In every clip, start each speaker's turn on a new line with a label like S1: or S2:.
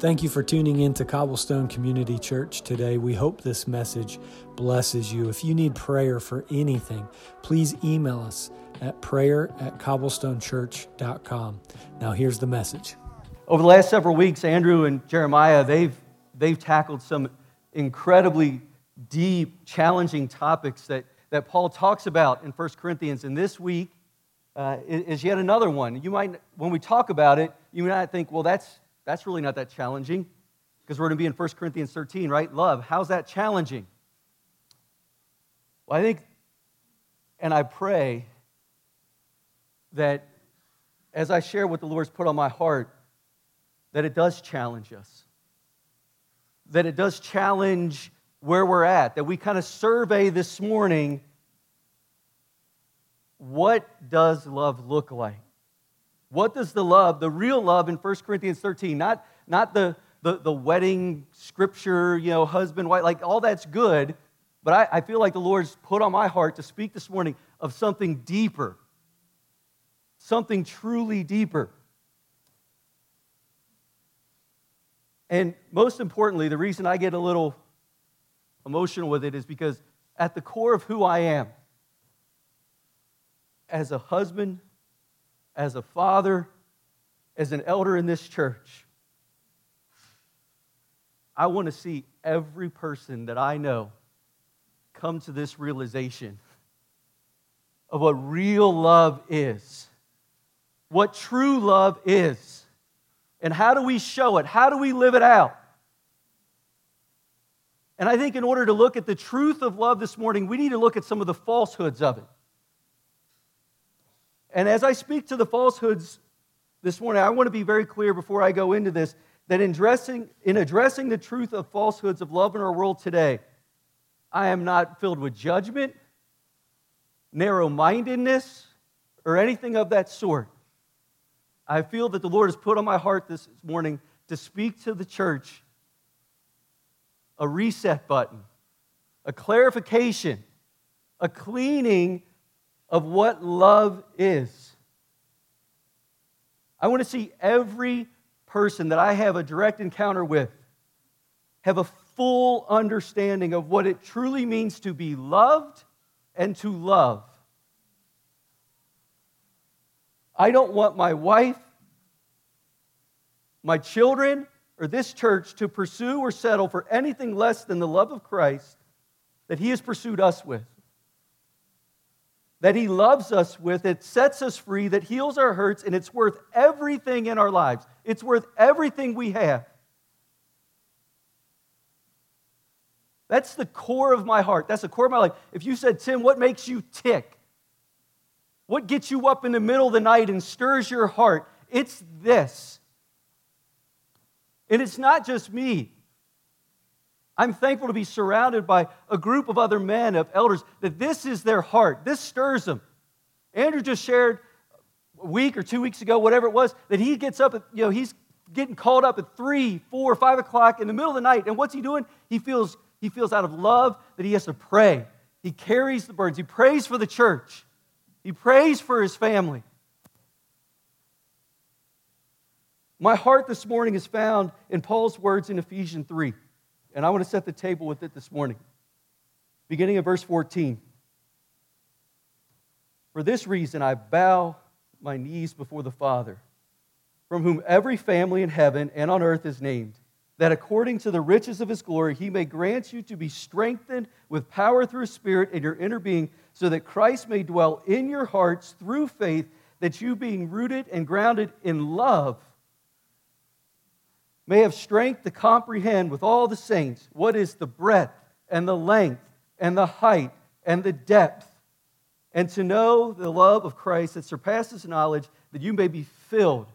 S1: Thank you for tuning in to Cobblestone Community Church today. We hope this message blesses you. If you need prayer for anything, please email us at prayer at cobblestonechurch.com. Now, here's the message.
S2: Over the last several weeks, Andrew and Jeremiah, they've, they've tackled some incredibly deep, challenging topics that, that Paul talks about in 1 Corinthians. And this week uh, is yet another one. You might, when we talk about it, you might think, well, that's, that's really not that challenging because we're going to be in 1 Corinthians 13, right? Love. How's that challenging? Well, I think, and I pray that as I share what the Lord's put on my heart, that it does challenge us. That it does challenge where we're at. That we kind of survey this morning what does love look like? What does the love, the real love in 1 Corinthians 13, not, not the, the, the wedding scripture, you know, husband, wife, like all that's good, but I, I feel like the Lord's put on my heart to speak this morning of something deeper, something truly deeper. And most importantly, the reason I get a little emotional with it is because at the core of who I am, as a husband, as a father, as an elder in this church, I want to see every person that I know come to this realization of what real love is, what true love is, and how do we show it? How do we live it out? And I think in order to look at the truth of love this morning, we need to look at some of the falsehoods of it. And as I speak to the falsehoods this morning, I want to be very clear before I go into this that in addressing, in addressing the truth of falsehoods of love in our world today, I am not filled with judgment, narrow mindedness, or anything of that sort. I feel that the Lord has put on my heart this morning to speak to the church a reset button, a clarification, a cleaning of what love is. I want to see every person that I have a direct encounter with have a full understanding of what it truly means to be loved and to love. I don't want my wife, my children, or this church to pursue or settle for anything less than the love of Christ that He has pursued us with that He loves us with, it sets us free, that heals our hurts, and it's worth everything in our lives. It's worth everything we have. That's the core of my heart. That's the core of my life. If you said, Tim, what makes you tick? What gets you up in the middle of the night and stirs your heart? It's this. And it's not just me. I'm thankful to be surrounded by a group of other men, of elders, that this is their heart. This stirs them. Andrew just shared a week or two weeks ago, whatever it was, that he gets up, at, you know, he's getting called up at three, four, five o'clock in the middle of the night. And what's he doing? He feels, he feels out of love that he has to pray. He carries the burdens. He prays for the church. He prays for his family. My heart this morning is found in Paul's words in Ephesians 3. And I want to set the table with it this morning. Beginning of verse 14. For this reason I bow my knees before the Father, from whom every family in heaven and on earth is named, that according to the riches of his glory he may grant you to be strengthened with power through Spirit in your inner being, so that Christ may dwell in your hearts through faith, that you being rooted and grounded in love may have strength to comprehend with all the saints what is the breadth and the length and the height and the depth, and to know the love of Christ that surpasses knowledge, that you may be filled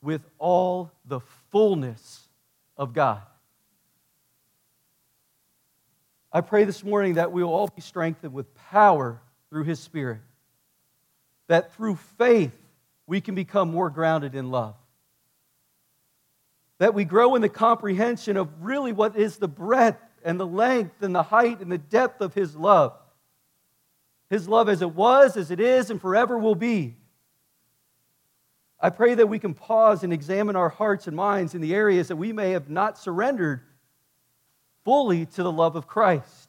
S2: with all the fullness of God. I pray this morning that we will all be strengthened with power through His Spirit, that through faith we can become more grounded in love that we grow in the comprehension of really what is the breadth and the length and the height and the depth of His love. His love as it was, as it is, and forever will be. I pray that we can pause and examine our hearts and minds in the areas that we may have not surrendered fully to the love of Christ.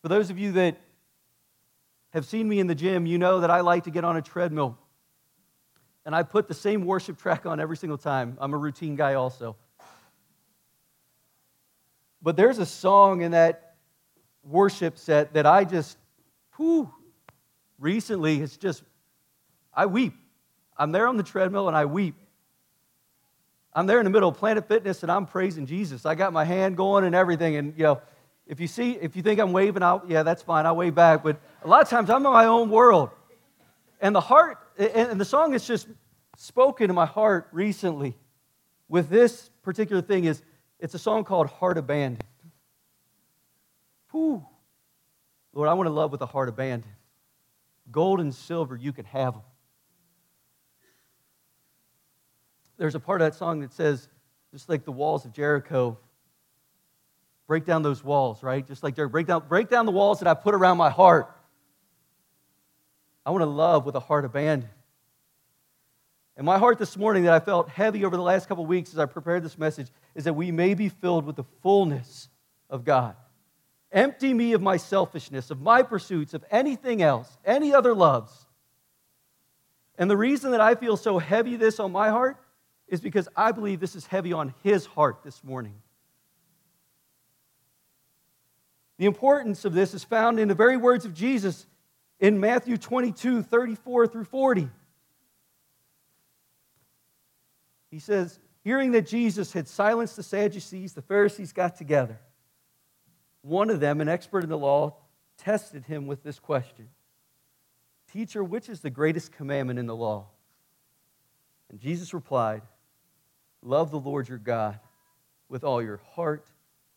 S2: For those of you that have seen me in the gym, you know that I like to get on a treadmill. And I put the same worship track on every single time. I'm a routine guy also. But there's a song in that worship set that I just, whew, recently it's just, I weep. I'm there on the treadmill and I weep. I'm there in the middle of Planet Fitness and I'm praising Jesus. I got my hand going and everything. And, you know, if you see, if you think I'm waving out, yeah, that's fine. I'll wave back. But a lot of times I'm in my own world. And the heart, and the song is just spoken to my heart recently with this particular thing is it's a song called Heart Abandoned. Whew. Lord, I want to love with a heart abandoned. Gold and silver, you can have them. There's a part of that song that says, just like the walls of Jericho, break down those walls, right? Just like Jericho, break down, break down the walls that I put around my heart. I want to love with a heart abandoned. And my heart this morning that I felt heavy over the last couple weeks as I prepared this message is that we may be filled with the fullness of God. Empty me of my selfishness, of my pursuits, of anything else, any other loves. And the reason that I feel so heavy this on my heart is because I believe this is heavy on his heart this morning. The importance of this is found in the very words of Jesus in Matthew 22 34 through 40. He says, Hearing that Jesus had silenced the Sadducees, the Pharisees got together. One of them, an expert in the law, tested him with this question Teacher, which is the greatest commandment in the law? And Jesus replied, Love the Lord your God with all your heart,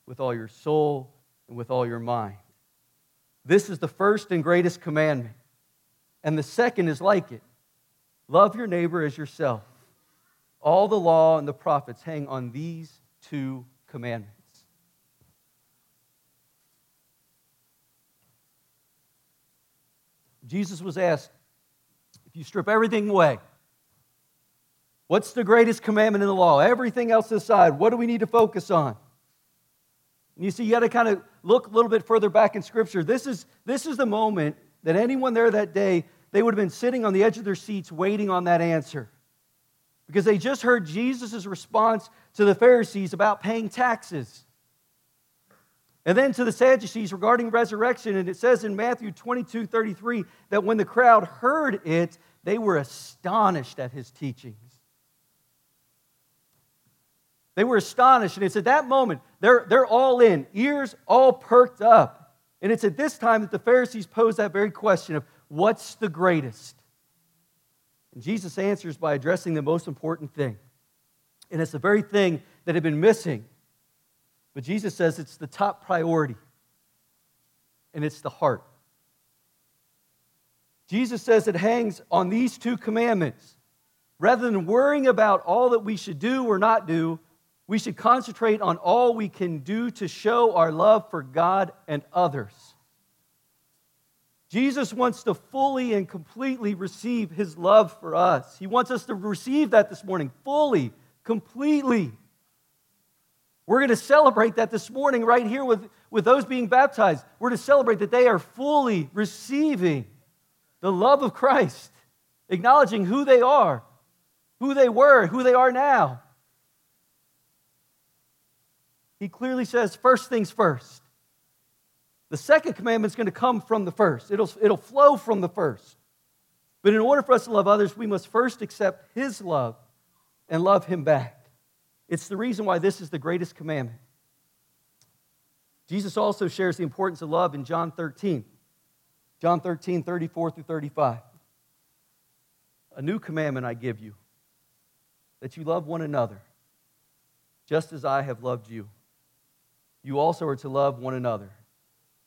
S2: with all your soul, and with all your mind. This is the first and greatest commandment. And the second is like it love your neighbor as yourself. All the law and the prophets hang on these two commandments. Jesus was asked, if you strip everything away, what's the greatest commandment in the law? Everything else aside, what do we need to focus on? And you see, you got to kind of look a little bit further back in Scripture. This is, this is the moment that anyone there that day, they would have been sitting on the edge of their seats waiting on that answer because they just heard Jesus' response to the Pharisees about paying taxes. And then to the Sadducees regarding resurrection. And it says in Matthew 22 33 that when the crowd heard it, they were astonished at his teachings. They were astonished. And it's at that moment, they're, they're all in, ears all perked up. And it's at this time that the Pharisees pose that very question of what's the greatest? And Jesus answers by addressing the most important thing. And it's the very thing that had been missing. But Jesus says it's the top priority, and it's the heart. Jesus says it hangs on these two commandments. Rather than worrying about all that we should do or not do, we should concentrate on all we can do to show our love for God and others. Jesus wants to fully and completely receive his love for us. He wants us to receive that this morning, fully, completely. We're going to celebrate that this morning right here with, with those being baptized. We're to celebrate that they are fully receiving the love of Christ, acknowledging who they are, who they were, who they are now. He clearly says, first things first. The second commandment is going to come from the first, it'll, it'll flow from the first. But in order for us to love others, we must first accept His love and love Him back. It's the reason why this is the greatest commandment. Jesus also shares the importance of love in John 13. John 13, 34 through 35. A new commandment I give you that you love one another, just as I have loved you. You also are to love one another.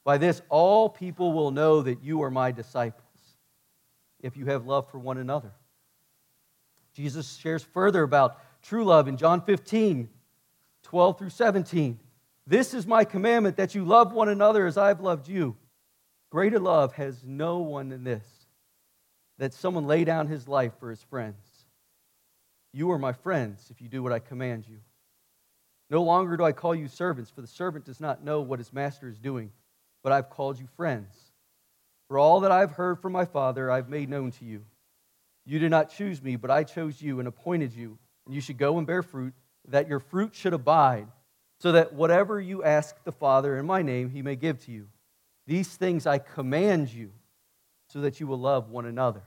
S2: By this, all people will know that you are my disciples, if you have love for one another. Jesus shares further about true love in John 15, 12 through 17. This is my commandment that you love one another as I've loved you. Greater love has no one than this, that someone lay down his life for his friends. You are my friends if you do what I command you. No longer do I call you servants, for the servant does not know what his master is doing, but I've called you friends. For all that I've heard from my Father, I've made known to you. You did not choose me, but I chose you and appointed you, and you should go and bear fruit, that your fruit should abide, so that whatever you ask the Father in my name, he may give to you. These things I command you, so that you will love one another.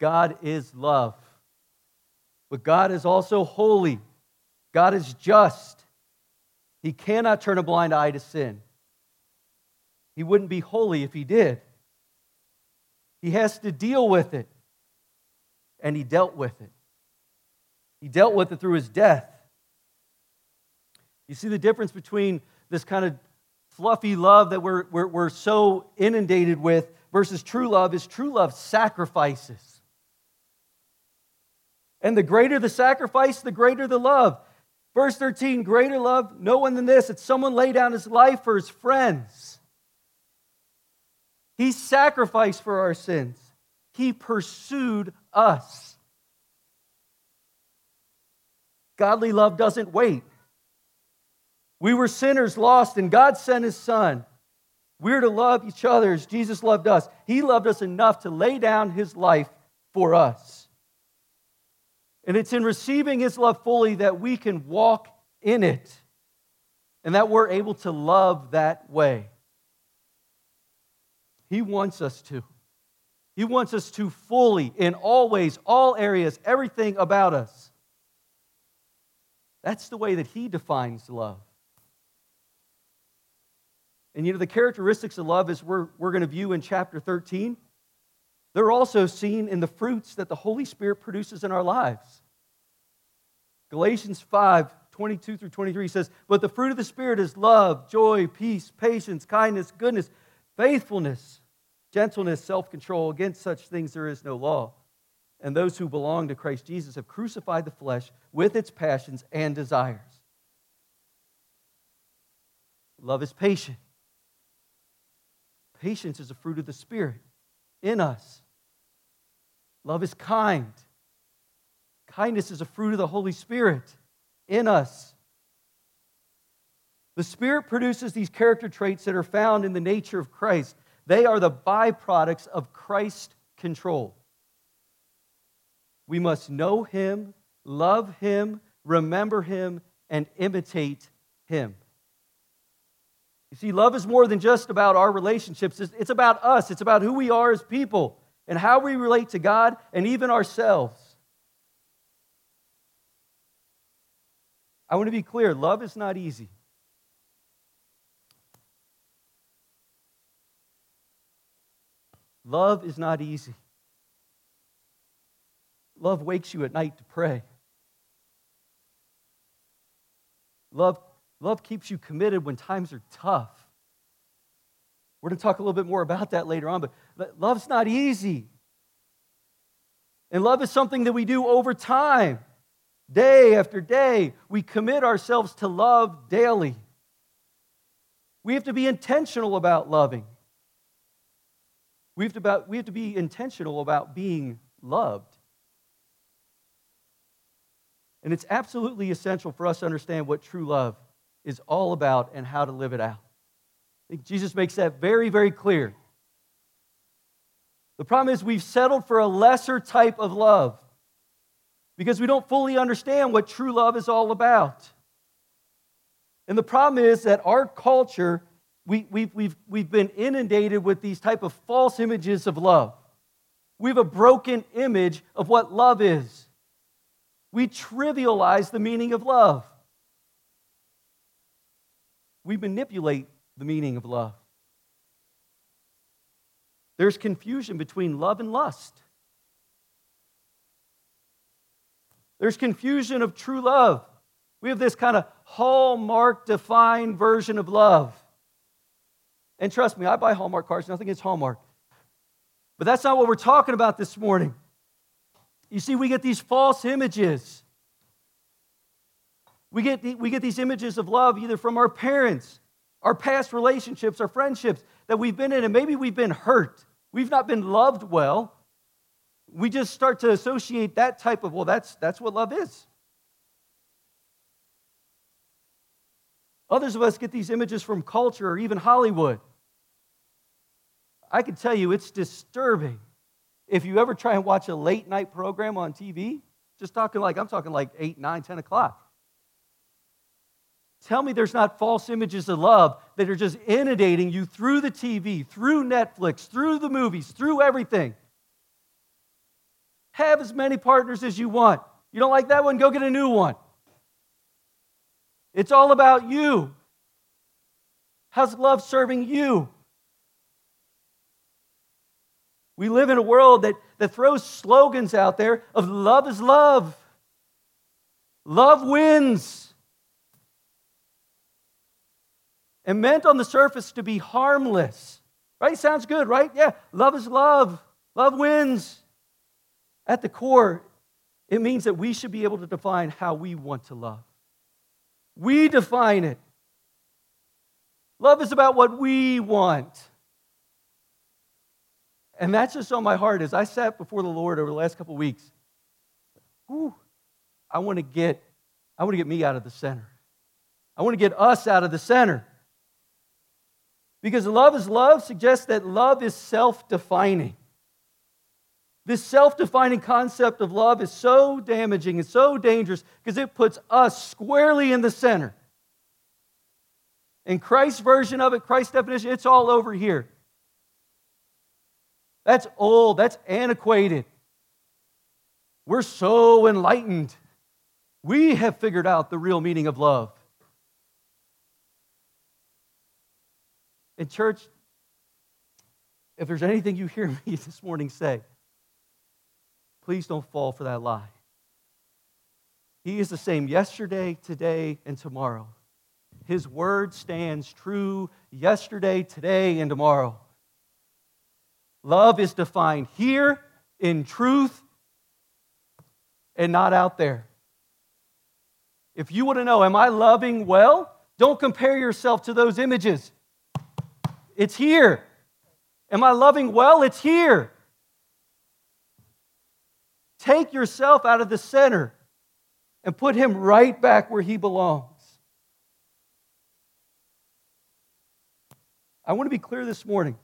S2: God is love. But God is also holy. God is just. He cannot turn a blind eye to sin. He wouldn't be holy if he did. He has to deal with it. And he dealt with it. He dealt with it through his death. You see the difference between this kind of fluffy love that we're, we're, we're so inundated with versus true love is true love sacrifices. And the greater the sacrifice, the greater the love. Verse 13, greater love, no one than this. It's someone lay down his life for his friends. He sacrificed for our sins. He pursued us. Godly love doesn't wait. We were sinners lost, and God sent his son. We're to love each other as Jesus loved us. He loved us enough to lay down his life for us. And it's in receiving His love fully that we can walk in it and that we're able to love that way. He wants us to. He wants us to fully, in all ways, all areas, everything about us. That's the way that He defines love. And you know, the characteristics of love, as we're, we're going to view in chapter 13, they're also seen in the fruits that the Holy Spirit produces in our lives. Galatians 5 22 through 23 says, But the fruit of the Spirit is love, joy, peace, patience, kindness, goodness, faithfulness, gentleness, self control. Against such things there is no law. And those who belong to Christ Jesus have crucified the flesh with its passions and desires. Love is patient. Patience is a fruit of the Spirit in us. Love is kind. Kindness is a fruit of the Holy Spirit in us. The Spirit produces these character traits that are found in the nature of Christ. They are the byproducts of Christ control. We must know Him, love Him, remember Him, and imitate Him. You see, love is more than just about our relationships, it's about us, it's about who we are as people and how we relate to God and even ourselves. I want to be clear love is not easy. Love is not easy. Love wakes you at night to pray. Love, love keeps you committed when times are tough. We're going to talk a little bit more about that later on, but love's not easy. And love is something that we do over time. Day after day, we commit ourselves to love daily. We have to be intentional about loving. We have to, about, we have to be intentional about being loved. And it's absolutely essential for us to understand what true love is all about and how to live it out. I think Jesus makes that very, very clear. The problem is we've settled for a lesser type of love because we don't fully understand what true love is all about. And the problem is that our culture, we, we've, we've, we've been inundated with these type of false images of love. We have a broken image of what love is. We trivialize the meaning of love. We manipulate the meaning of love. There's confusion between love and lust. There's confusion of true love. We have this kind of hallmark defined version of love. And trust me, I buy Hallmark cards, nothing against Hallmark. But that's not what we're talking about this morning. You see, we get these false images. We get, we get these images of love either from our parents, our past relationships, our friendships that we've been in, and maybe we've been hurt. we've not been loved well, we just start to associate that type of, well, that's, that's what love is. Others of us get these images from culture or even Hollywood. I can tell you it's disturbing if you ever try and watch a late night program on TV, just talking like, I'm talking like 8, 9, 10 o'clock. Tell me there's not false images of love that are just inundating you through the TV, through Netflix, through the movies, through everything. Have as many partners as you want. You don't like that one? Go get a new one. It's all about you. How's love serving you? We live in a world that, that throws slogans out there of love is love. Love wins. And meant on the surface to be harmless. Right? Sounds good, right? Yeah. Love is love. Love wins. At the core, it means that we should be able to define how we want to love. We define it. Love is about what we want. And that's just on my heart as I sat before the Lord over the last couple weeks. Whew, I want to get I want to get me out of the center. I want to get us out of the center. Because love is love suggests that love is self-defining. This self defining concept of love is so damaging and so dangerous because it puts us squarely in the center. In Christ's version of it, Christ's definition, it's all over here. That's old, that's antiquated. We're so enlightened. We have figured out the real meaning of love. In church, if there's anything you hear me this morning say, Please don't fall for that lie. He is the same yesterday, today, and tomorrow. His word stands true yesterday, today, and tomorrow. Love is defined here in truth and not out there. If you want to know, am I loving well? Don't compare yourself to those images. It's here. Am I loving well? It's here. Take yourself out of the center and put him right back where he belongs. I want to be clear this morning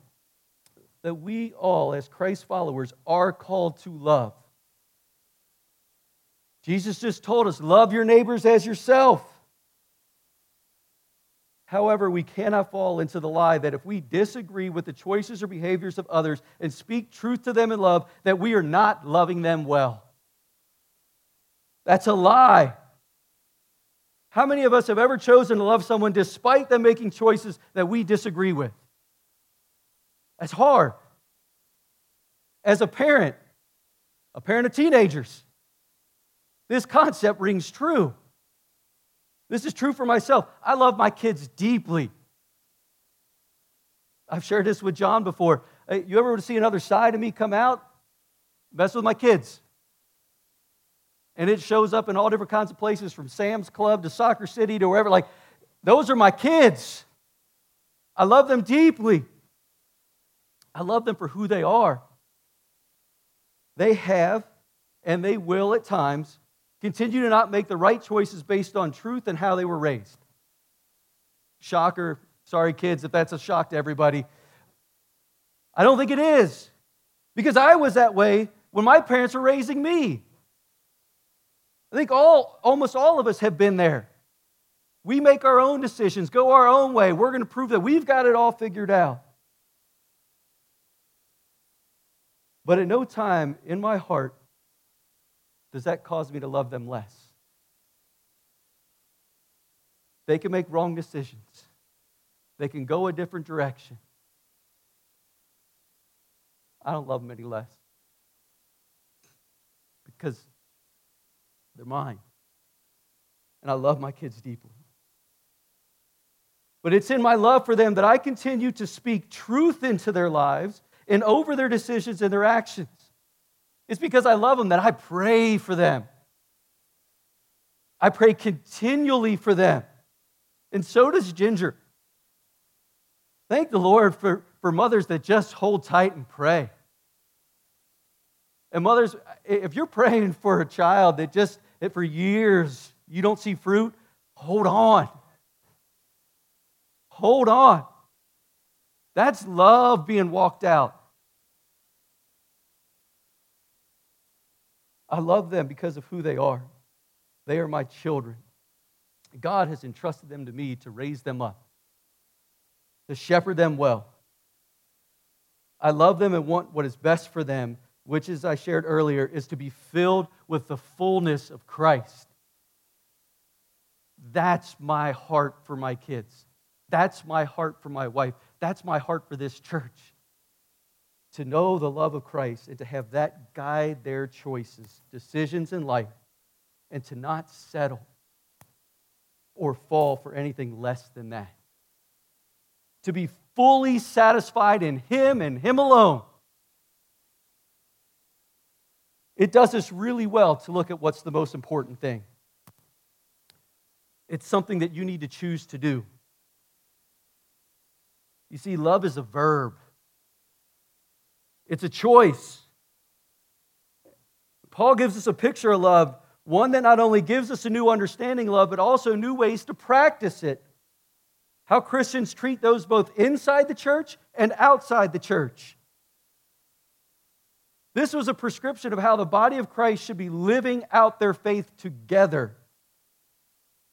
S2: that we all, as Christ followers, are called to love. Jesus just told us, love your neighbors as yourself. However, we cannot fall into the lie that if we disagree with the choices or behaviors of others and speak truth to them in love, that we are not loving them well. That's a lie. How many of us have ever chosen to love someone despite them making choices that we disagree with? That's hard. As a parent, a parent of teenagers, this concept rings true. This is true for myself. I love my kids deeply. I've shared this with John before. You ever see another side of me come out? Mess with my kids. And it shows up in all different kinds of places from Sam's Club to Soccer City to wherever. Like, those are my kids. I love them deeply. I love them for who they are. They have, and they will at times, continue to not make the right choices based on truth and how they were raised. Shocker. Sorry, kids, if that's a shock to everybody. I don't think it is. Because I was that way when my parents were raising me. I think all, almost all of us have been there. We make our own decisions, go our own way. We're going to prove that we've got it all figured out. But at no time in my heart does that cause me to love them less? They can make wrong decisions, they can go a different direction. I don't love them any less because they're mine. And I love my kids deeply. But it's in my love for them that I continue to speak truth into their lives and over their decisions and their actions. It's because I love them that I pray for them. I pray continually for them. And so does Ginger. Thank the Lord for, for mothers that just hold tight and pray. And mothers, if you're praying for a child that just, that for years you don't see fruit, hold on. Hold on. That's love being walked out. I love them because of who they are. They are my children. God has entrusted them to me to raise them up, to shepherd them well. I love them and want what is best for them, which, as I shared earlier, is to be filled with the fullness of Christ. That's my heart for my kids. That's my heart for my wife. That's my heart for this church to know the love of Christ and to have that guide their choices, decisions in life, and to not settle or fall for anything less than that. To be fully satisfied in Him and Him alone. It does us really well to look at what's the most important thing. It's something that you need to choose to do. You see, love is a verb. It's a choice. Paul gives us a picture of love, one that not only gives us a new understanding of love, but also new ways to practice it. How Christians treat those both inside the church and outside the church. This was a prescription of how the body of Christ should be living out their faith together.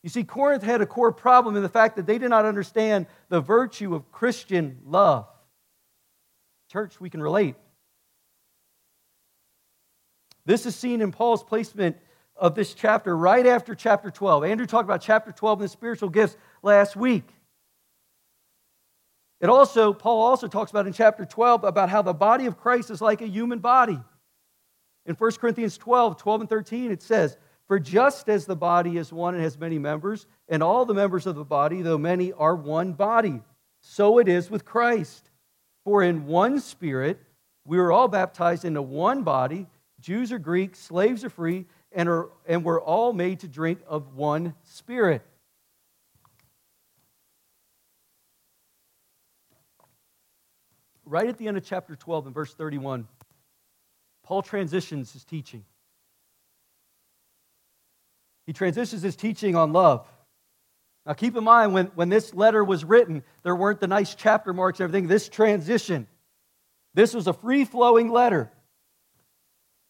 S2: You see, Corinth had a core problem in the fact that they did not understand the virtue of Christian love. Church, we can relate. This is seen in Paul's placement of this chapter right after chapter 12. Andrew talked about chapter 12 and the spiritual gifts last week. It also, Paul also talks about in chapter 12 about how the body of Christ is like a human body. In 1 Corinthians 12, 12 and 13, it says, For just as the body is one and has many members, and all the members of the body, though many, are one body, so it is with Christ. For in one spirit we were all baptized into one body Jews or Greeks, slaves or free, and, are, and we're all made to drink of one spirit. Right at the end of chapter 12 and verse 31, Paul transitions his teaching. He transitions his teaching on love. Now, keep in mind, when, when this letter was written, there weren't the nice chapter marks and everything. This transition, this was a free flowing letter.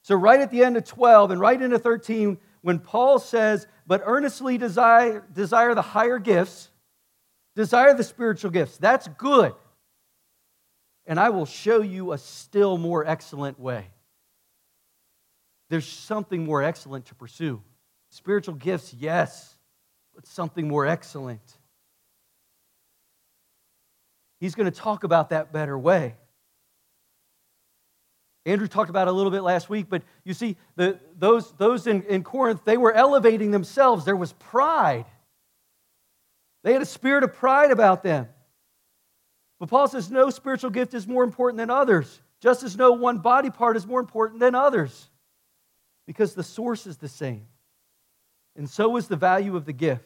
S2: So, right at the end of 12 and right into 13, when Paul says, But earnestly desire, desire the higher gifts, desire the spiritual gifts, that's good. And I will show you a still more excellent way. There's something more excellent to pursue. Spiritual gifts, yes, but something more excellent. He's going to talk about that better way. Andrew talked about it a little bit last week, but you see, the, those, those in, in Corinth, they were elevating themselves. There was pride. They had a spirit of pride about them. But Paul says no spiritual gift is more important than others, just as no one body part is more important than others, because the source is the same. And so is the value of the gift.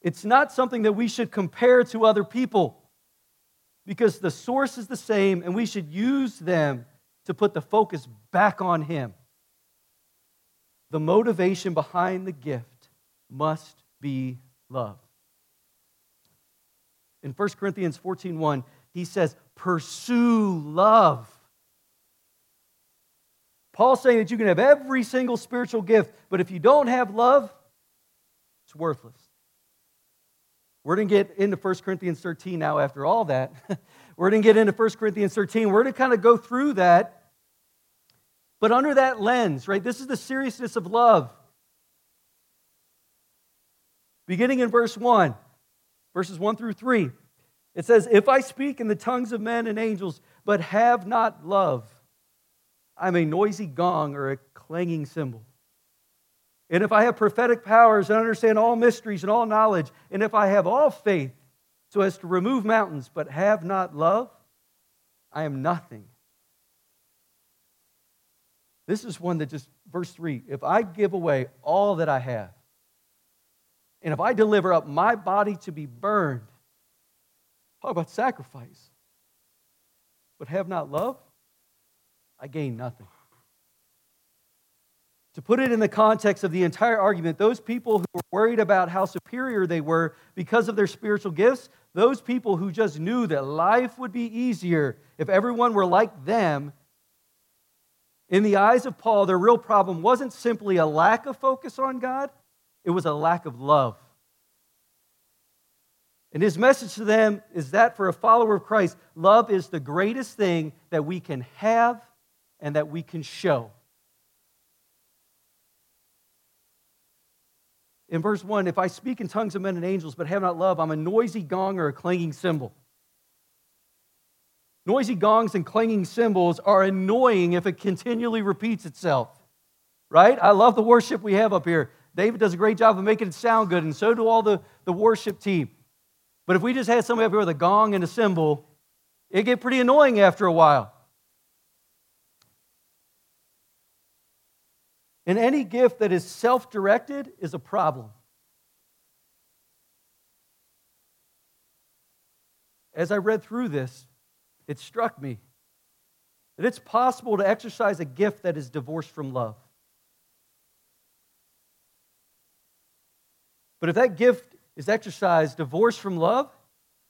S2: It's not something that we should compare to other people because the source is the same and we should use them to put the focus back on Him. The motivation behind the gift must be love. In 1 Corinthians 14:1, he says, "Pursue love." Paul's saying that you can have every single spiritual gift, but if you don't have love, it's worthless. We're going to get into 1 Corinthians 13 now after all that. We're going to get into 1 Corinthians 13. We're going to kind of go through that. But under that lens, right, this is the seriousness of love. Beginning in verse 1, verses 1 through 3, it says, If I speak in the tongues of men and angels, but have not love, I'm a noisy gong or a clanging cymbal. And if I have prophetic powers and understand all mysteries and all knowledge, and if I have all faith so as to remove mountains, but have not love, I am nothing. This is one that just, verse 3 if I give away all that I have, and if I deliver up my body to be burned, Talk about sacrifice. But have not love, I gain nothing. To put it in the context of the entire argument, those people who were worried about how superior they were because of their spiritual gifts, those people who just knew that life would be easier if everyone were like them, in the eyes of Paul, their real problem wasn't simply a lack of focus on God, it was a lack of love. And his message to them is that for a follower of Christ, love is the greatest thing that we can have and that we can show. In verse 1, if I speak in tongues of men and angels but have not love, I'm a noisy gong or a clanging cymbal. Noisy gongs and clanging cymbals are annoying if it continually repeats itself, right? I love the worship we have up here. David does a great job of making it sound good, and so do all the, the worship team. But if we just had somebody up here with a gong and a cymbal, it'd get pretty annoying after a while. And any gift that is self directed is a problem. As I read through this, it struck me that it's possible to exercise a gift that is divorced from love. But if that gift is exercised divorced from love,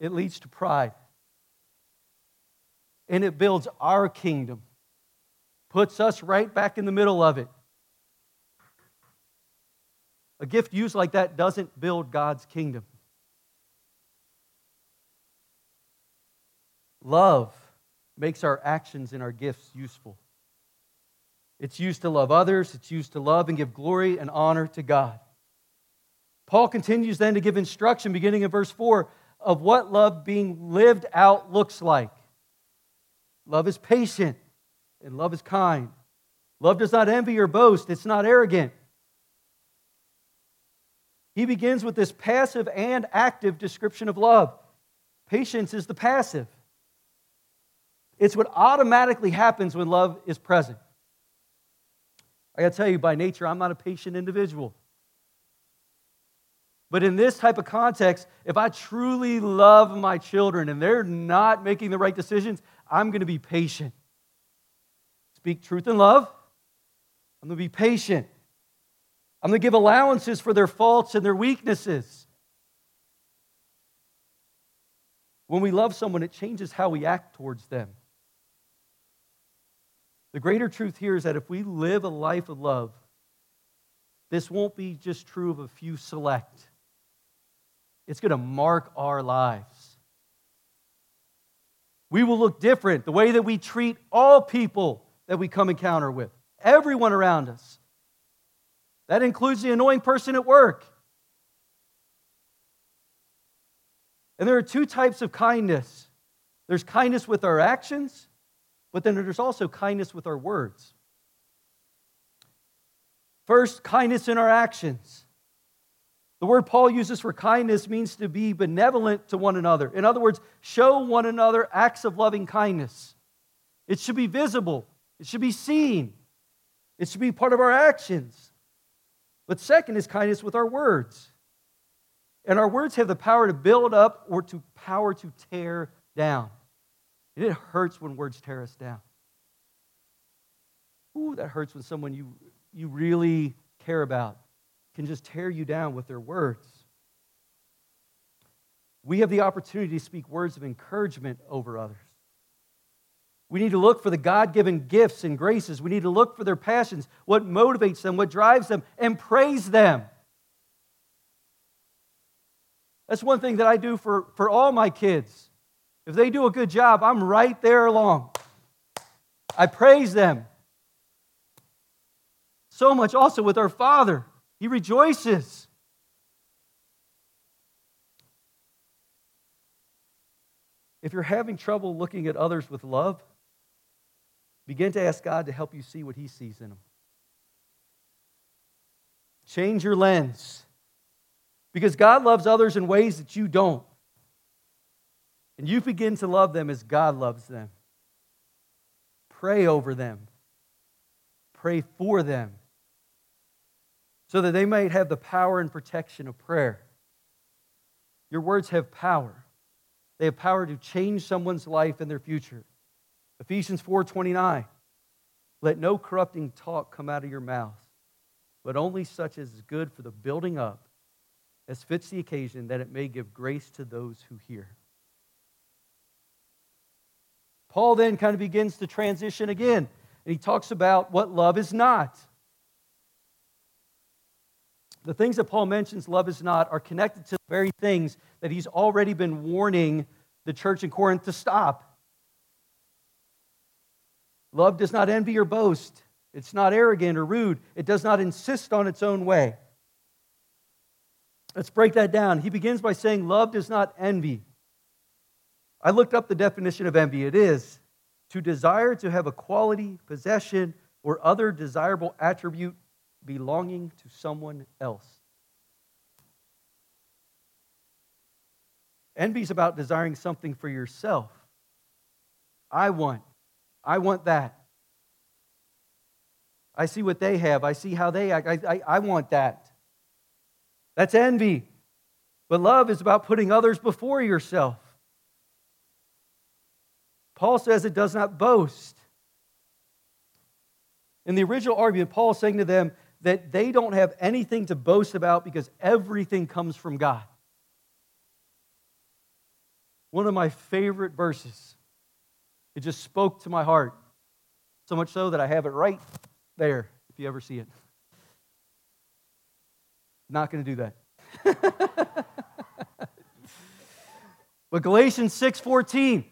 S2: it leads to pride. And it builds our kingdom, puts us right back in the middle of it. A gift used like that doesn't build God's kingdom. Love makes our actions and our gifts useful. It's used to love others, it's used to love and give glory and honor to God. Paul continues then to give instruction, beginning in verse 4, of what love being lived out looks like. Love is patient and love is kind. Love does not envy or boast, it's not arrogant. He begins with this passive and active description of love. Patience is the passive, it's what automatically happens when love is present. I gotta tell you, by nature, I'm not a patient individual. But in this type of context, if I truly love my children and they're not making the right decisions, I'm to be patient. Speak truth in love. I'm to be patient. I'm going to give allowances for their faults and their weaknesses. When we love someone, it changes how we act towards them. The greater truth here is that if we live a life of love, this won't be just true of a few select. It's going to mark our lives. We will look different the way that we treat all people that we come encounter with, everyone around us. That includes the annoying person at work. And there are two types of kindness there's kindness with our actions, but then there's also kindness with our words. First, kindness in our actions. The word Paul uses for kindness means to be benevolent to one another. In other words, show one another acts of loving kindness. It should be visible, it should be seen, it should be part of our actions. But second is kindness with our words. And our words have the power to build up or to power to tear down. And it hurts when words tear us down. Ooh, that hurts when someone you, you really care about can just tear you down with their words. We have the opportunity to speak words of encouragement over others. We need to look for the God given gifts and graces. We need to look for their passions, what motivates them, what drives them, and praise them. That's one thing that I do for, for all my kids. If they do a good job, I'm right there along. I praise them. So much also with our Father. He rejoices. If you're having trouble looking at others with love, begin to ask God to help you see what He sees in them. Change your lens because God loves others in ways that you don't. And you begin to love them as God loves them. Pray over them, pray for them so that they might have the power and protection of prayer. Your words have power, They have power to change someone's life and their future. Ephesians 4:29. Let no corrupting talk come out of your mouth, but only such as is good for the building up, as fits the occasion, that it may give grace to those who hear. Paul then kind of begins to transition again, and he talks about what love is not. The things that Paul mentions, love is not, are connected to the very things that he's already been warning the church in Corinth to stop. Love does not envy or boast. It's not arrogant or rude. It does not insist on its own way. Let's break that down. He begins by saying, Love does not envy. I looked up the definition of envy. It is to desire to have a quality, possession, or other desirable attribute belonging to someone else. Envy is about desiring something for yourself. I want. I want that. I see what they have. I see how they act. I, I, I want that. That's envy. But love is about putting others before yourself. Paul says it does not boast. In the original argument, Paul is saying to them that they don't have anything to boast about because everything comes from God. One of my favorite verses. It just spoke to my heart. So much so that I have it right there, if you ever see it. Not going to do that. but Galatians 6:14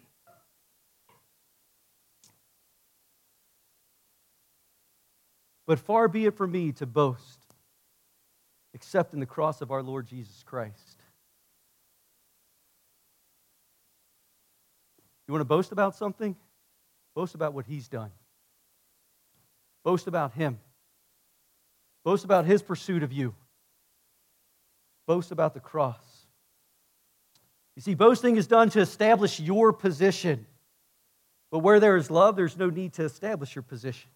S2: But far be it from me to boast except in the cross of our Lord Jesus Christ. You want to boast about something? Boast about what he's done. Boast about him. Boast about his pursuit of you. Boast about the cross. You see, boasting is done to establish your position. But where there is love, there's no need to establish your position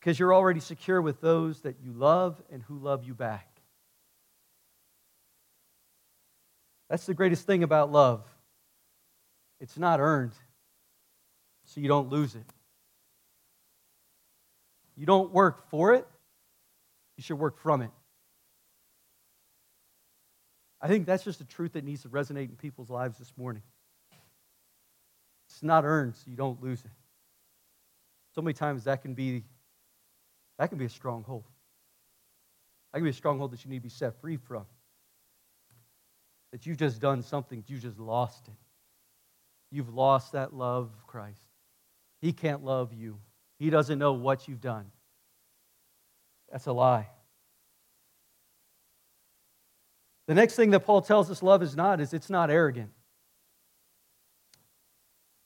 S2: because you're already secure with those that you love and who love you back. That's the greatest thing about love. It's not earned, so you don't lose it. You don't work for it, you should work from it. I think that's just a truth that needs to resonate in people's lives this morning. It's not earned, so you don't lose it. So many times that can be that can be a stronghold. That can be a stronghold that you need to be set free from. That you've just done something, you just lost it. You've lost that love of Christ. He can't love you, He doesn't know what you've done. That's a lie. The next thing that Paul tells us love is not is it's not arrogant.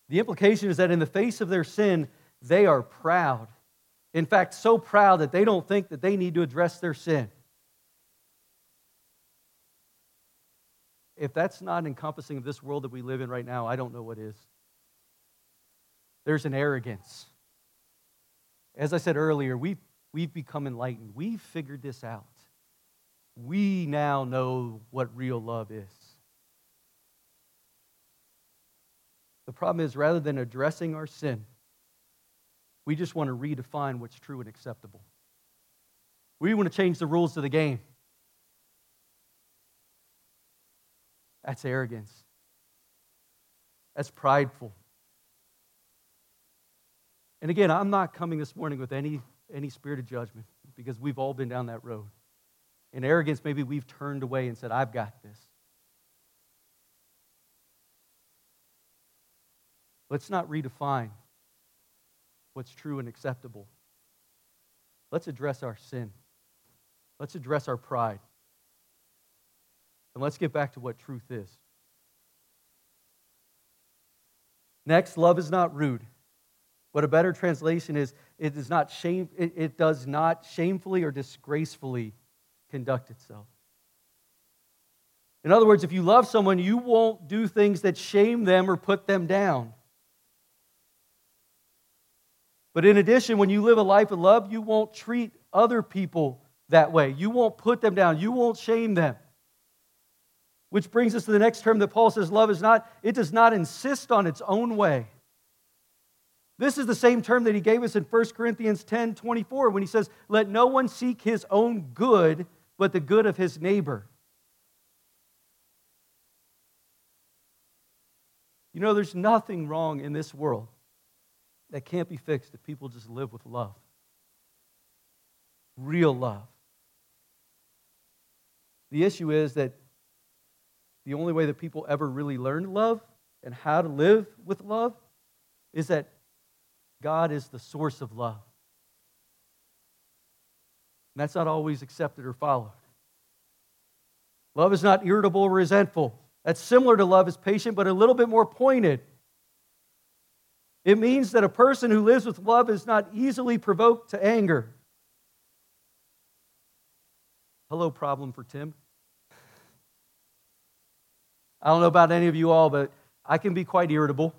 S2: The implication is that in the face of their sin, they are proud. In fact, so proud that they don't think that they need to address their sin. If that's not encompassing of this world that we live in right now, I don't know what is. There's an arrogance. As I said earlier, we've, we've become enlightened. We've figured this out. We now know what real love is. The problem is, rather than addressing our sin, we just want to redefine what's true and acceptable. We want to change the rules of the game. That's arrogance. That's prideful. And again, I'm not coming this morning with any, any spirit of judgment because we've all been down that road. In arrogance, maybe we've turned away and said, I've got this. Let's not redefine what's true and acceptable. Let's address our sin. Let's address our pride. And let's get back to what truth is. Next, love is not rude. What a better translation is, it does not shame, it, it does not shamefully or disgracefully conduct itself. In other words, if you love someone, you won't do things that shame them or put them down. But in addition, when you live a life of love, you won't treat other people that way. You won't put them down. You won't shame them. Which brings us to the next term that Paul says love is not, it does not insist on its own way. This is the same term that he gave us in 1 Corinthians 10 24 when he says, Let no one seek his own good, but the good of his neighbor. You know, there's nothing wrong in this world that can't be fixed if people just live with love. Real love. The issue is that the only way that people ever really learn love and how to live with love is that God is the source of love. And that's not always accepted or followed. Love is not irritable or resentful. That's similar to love is patient, but a little bit more pointed. It means that a person who lives with love is not easily provoked to anger. Hello, problem for Tim. I don't know about any of you all, but I can be quite irritable,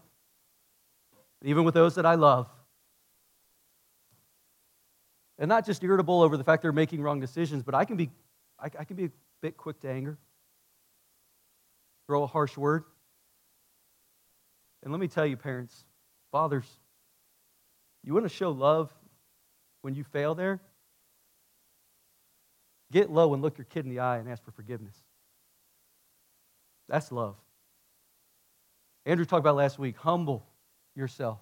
S2: even with those that I love. And not just irritable over the fact they're making wrong decisions, but I can be, I, I can be a bit quick to anger throw a harsh word. And let me tell you, parents, fathers, you want to show love when you fail there? Get low and look your kid in the eye and ask for forgiveness. That's love. Andrew talked about last week humble yourself.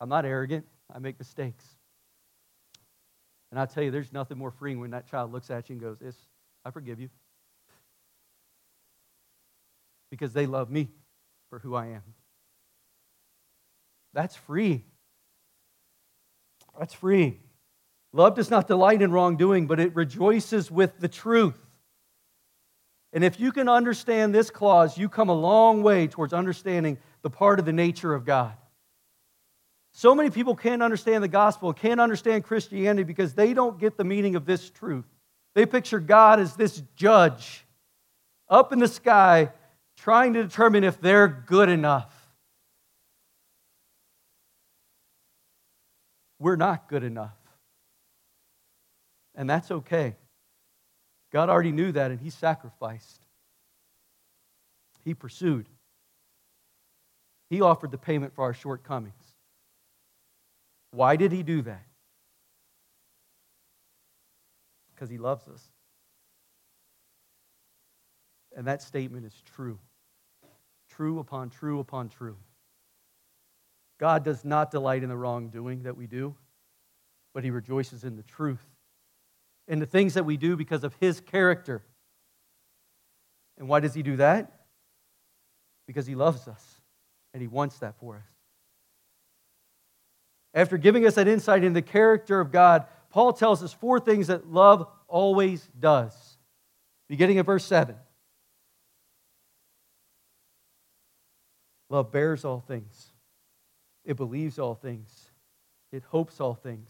S2: I'm not arrogant, I make mistakes. And I tell you, there's nothing more freeing when that child looks at you and goes, I forgive you because they love me for who I am. That's free. That's free. Love does not delight in wrongdoing, but it rejoices with the truth. And if you can understand this clause, you come a long way towards understanding the part of the nature of God. So many people can't understand the gospel, can't understand Christianity because they don't get the meaning of this truth. They picture God as this judge up in the sky trying to determine if they're good enough. We're not good enough. And that's okay. God already knew that, and He sacrificed. He pursued. He offered the payment for our shortcomings. Why did He do that? Because He loves us. And that statement is true true upon true upon true. God does not delight in the wrongdoing that we do, but he rejoices in the truth, in the things that we do because of his character. And why does he do that? Because he loves us and he wants that for us. After giving us that insight into the character of God, Paul tells us four things that love always does. Beginning at verse 7. Love bears all things, it believes all things, it hopes all things,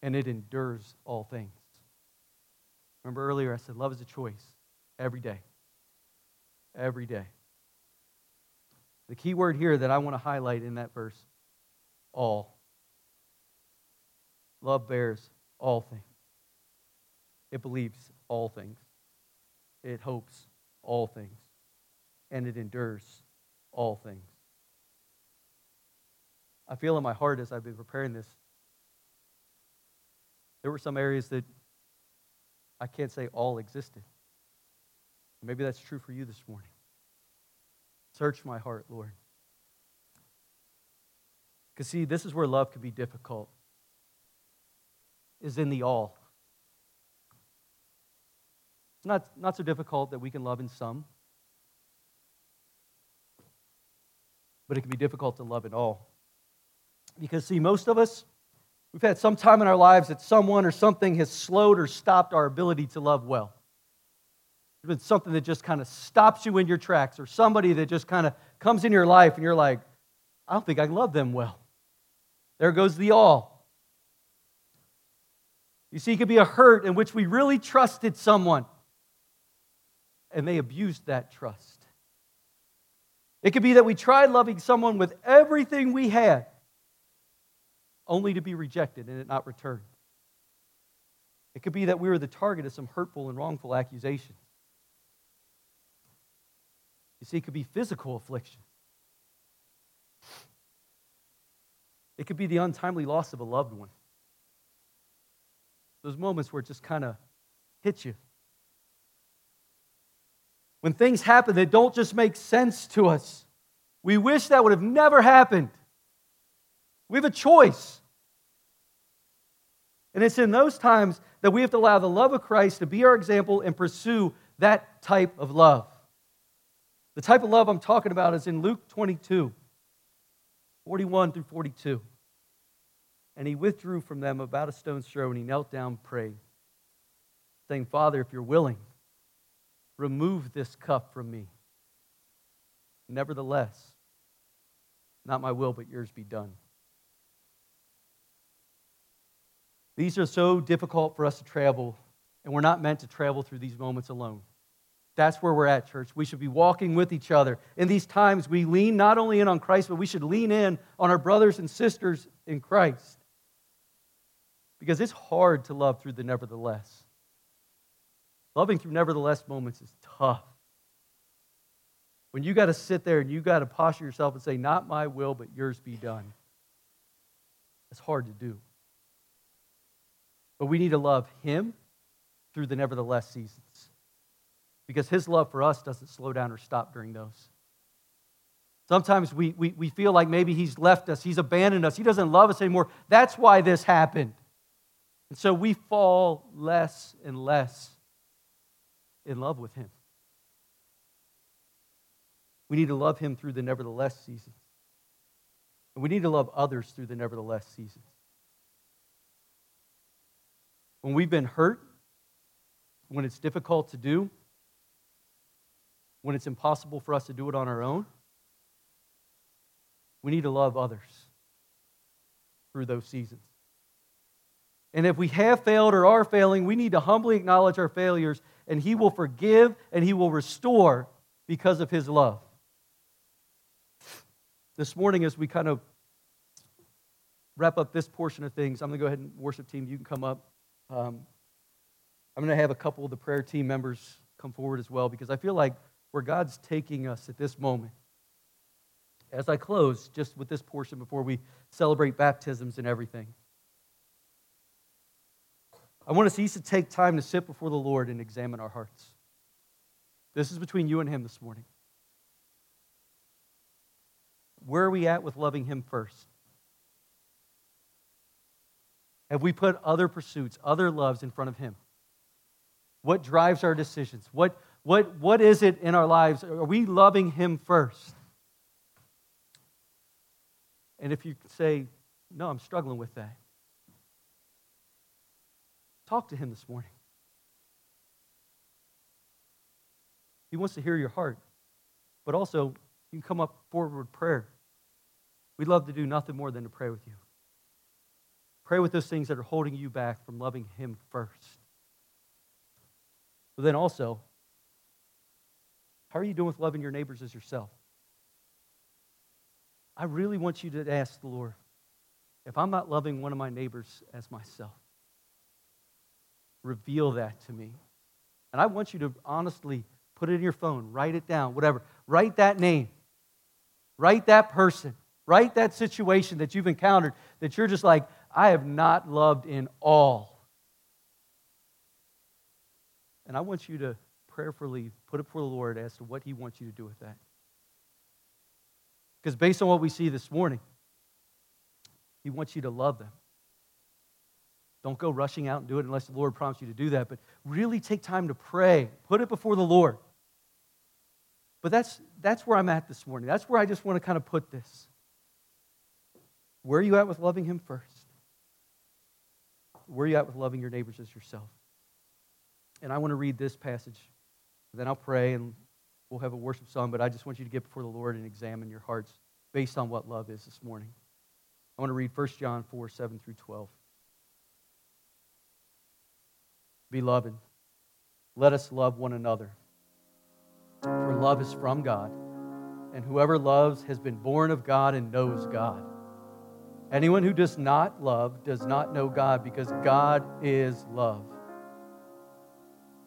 S2: and it endures all things. Remember earlier, I said love is a choice every day. Every day. The key word here that I want to highlight in that verse all. Love bears all things. It believes all things. It hopes all things. And it endures all things. I feel in my heart as I've been preparing this, there were some areas that I can't say all existed. Maybe that's true for you this morning. Search my heart, Lord. Because, see, this is where love can be difficult, is in the all. It's not, not so difficult that we can love in some. but it can be difficult to love in all. Because, see, most of us, we've had some time in our lives that someone or something has slowed or stopped our ability to love well. There's been something that just kind of stops you in your tracks, or somebody that just kind of comes in your life and you're like, I don't think I love them well. There goes the all. You see, it could be a hurt in which we really trusted someone and they abused that trust. It could be that we tried loving someone with everything we had, only to be rejected and it not returned. It could be that we were the target of some hurtful and wrongful accusation. You see, it could be physical affliction. It could be the untimely loss of a loved one. Those moments where it just kind of hits you. When things happen that don't just make sense to us, we wish that would have never happened. We have a choice. And it's in those times that we have to allow the love of Christ to be our example and pursue that type of love. The type of love I'm talking about is in Luke 22, 41 through 42. And he withdrew from them about a stone's throw and he knelt down, and prayed, saying, Father, if you're willing, remove this cup from me. Nevertheless, not my will, but yours be done. These are so difficult for us to travel, and we're not meant to travel through these moments alone. That's where we're at, church. We should be walking with each other. In these times, we lean not only in on Christ, but we should lean in on our brothers and sisters in Christ. Because it's hard to love through the nevertheless. Loving through nevertheless moments is tough. When you got to sit there and you got to posture yourself and say, Not my will, but yours be done. It's hard to do. But we need to love Him through the nevertheless seasons. Because His love for us doesn't slow down or stop during those. Sometimes we, we, we feel like maybe He's left us, He's abandoned us, He doesn't love us anymore. That's why this happened. And so we fall less and less in love with Him. We need to love Him through the nevertheless seasons. And we need to love others through the nevertheless seasons. When we've been hurt, when it's difficult to do, when it's impossible for us to do it on our own, we need to love others through those seasons. And if we have failed or are failing, we need to humbly acknowledge our failures, and He will forgive and He will restore because of His love. This morning, as we kind of wrap up this portion of things, I'm going to go ahead and worship team, you can come up. Um, I'm going to have a couple of the prayer team members come forward as well because I feel like where God's taking us at this moment. As I close, just with this portion before we celebrate baptisms and everything, I want us each to take time to sit before the Lord and examine our hearts. This is between you and Him this morning. Where are we at with loving Him first? Have we put other pursuits, other loves in front of Him? What drives our decisions? What, what, what is it in our lives? Are we loving Him first? And if you say, no, I'm struggling with that, talk to Him this morning. He wants to hear your heart, but also you can come up forward with prayer. We'd love to do nothing more than to pray with you. Pray with those things that are holding you back from loving Him first. But then also, how are you doing with loving your neighbors as yourself? I really want you to ask the Lord if I'm not loving one of my neighbors as myself, reveal that to me. And I want you to honestly put it in your phone, write it down, whatever. Write that name, write that person, write that situation that you've encountered that you're just like, I have not loved in all. And I want you to prayerfully put it before the Lord as to what He wants you to do with that. Because based on what we see this morning, He wants you to love them. Don't go rushing out and do it unless the Lord prompts you to do that, but really take time to pray. Put it before the Lord. But that's, that's where I'm at this morning. That's where I just want to kind of put this. Where are you at with loving Him first? Where are you at with loving your neighbors as yourself? And I want to read this passage. Then I'll pray and we'll have a worship song, but I just want you to get before the Lord and examine your hearts based on what love is this morning. I want to read 1 John 4 7 through 12. Beloved, let us love one another. For love is from God, and whoever loves has been born of God and knows God. Anyone who does not love does not know God because God is love.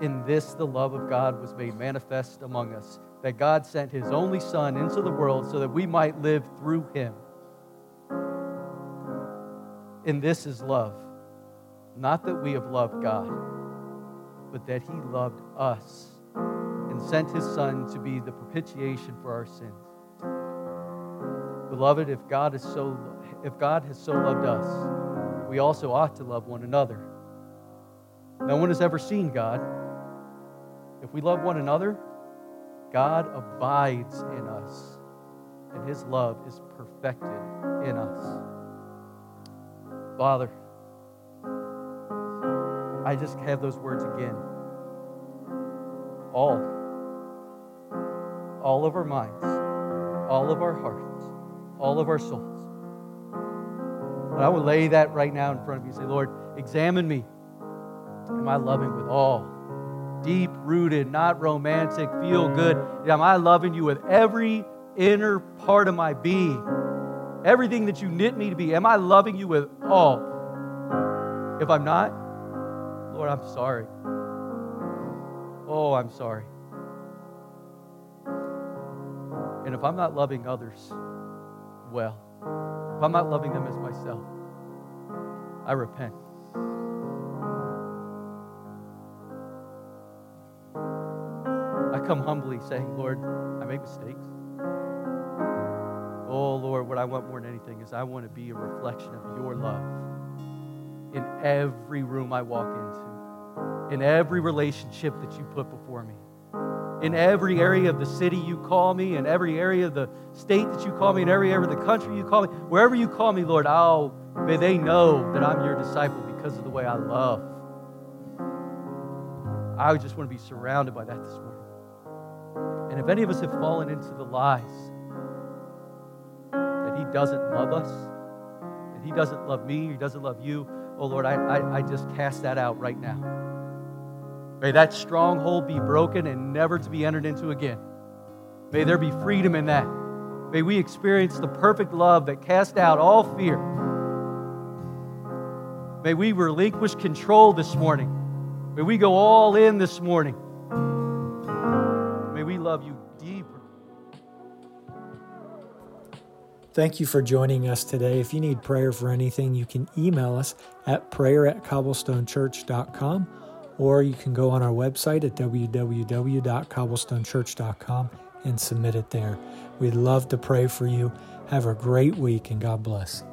S2: In this, the love of God was made manifest among us, that God sent his only Son into the world so that we might live through him. In this is love. Not that we have loved God, but that he loved us and sent his Son to be the propitiation for our sins. Beloved, if God, is so, if God has so loved us, we also ought to love one another. No one has ever seen God. If we love one another, God abides in us, and his love is perfected in us. Father, I just have those words again. All. All of our minds, all of our hearts, all of our souls. But I will lay that right now in front of you say, Lord, examine me. Am I loving with all? Deep rooted, not romantic, feel good. Am I loving you with every inner part of my being? Everything that you knit me to be. Am I loving you with all? If I'm not, Lord, I'm sorry. Oh, I'm sorry. And if I'm not loving others well, if I'm not loving them as myself, I repent. I come humbly saying, Lord, I make mistakes. Oh, Lord, what I want more than anything is I want to be a reflection of your love in every room I walk into, in every relationship that you put before me, in every area of the city you call me, in every area of the state that you call me, in every area of the country you call me, wherever you call me, Lord, I'll, may they know that I'm your disciple because of the way I love. I just want to be surrounded by that this morning. And if any of us have fallen into the lies that He doesn't love us, that He doesn't love me, He doesn't love you, oh Lord, I, I, I just cast that out right now. May that stronghold be broken and never to be entered into again. May there be freedom in that. May we experience the perfect love that casts out all fear. May we relinquish control this morning. May we go all in this morning. May we love you deeper.
S1: Thank you for joining us today. If you need prayer for anything, you can email us at prayer at cobblestonechurch.com or you can go on our website at www.cobblestonechurch.com and submit it there. We'd love to pray for you. Have a great week and God bless.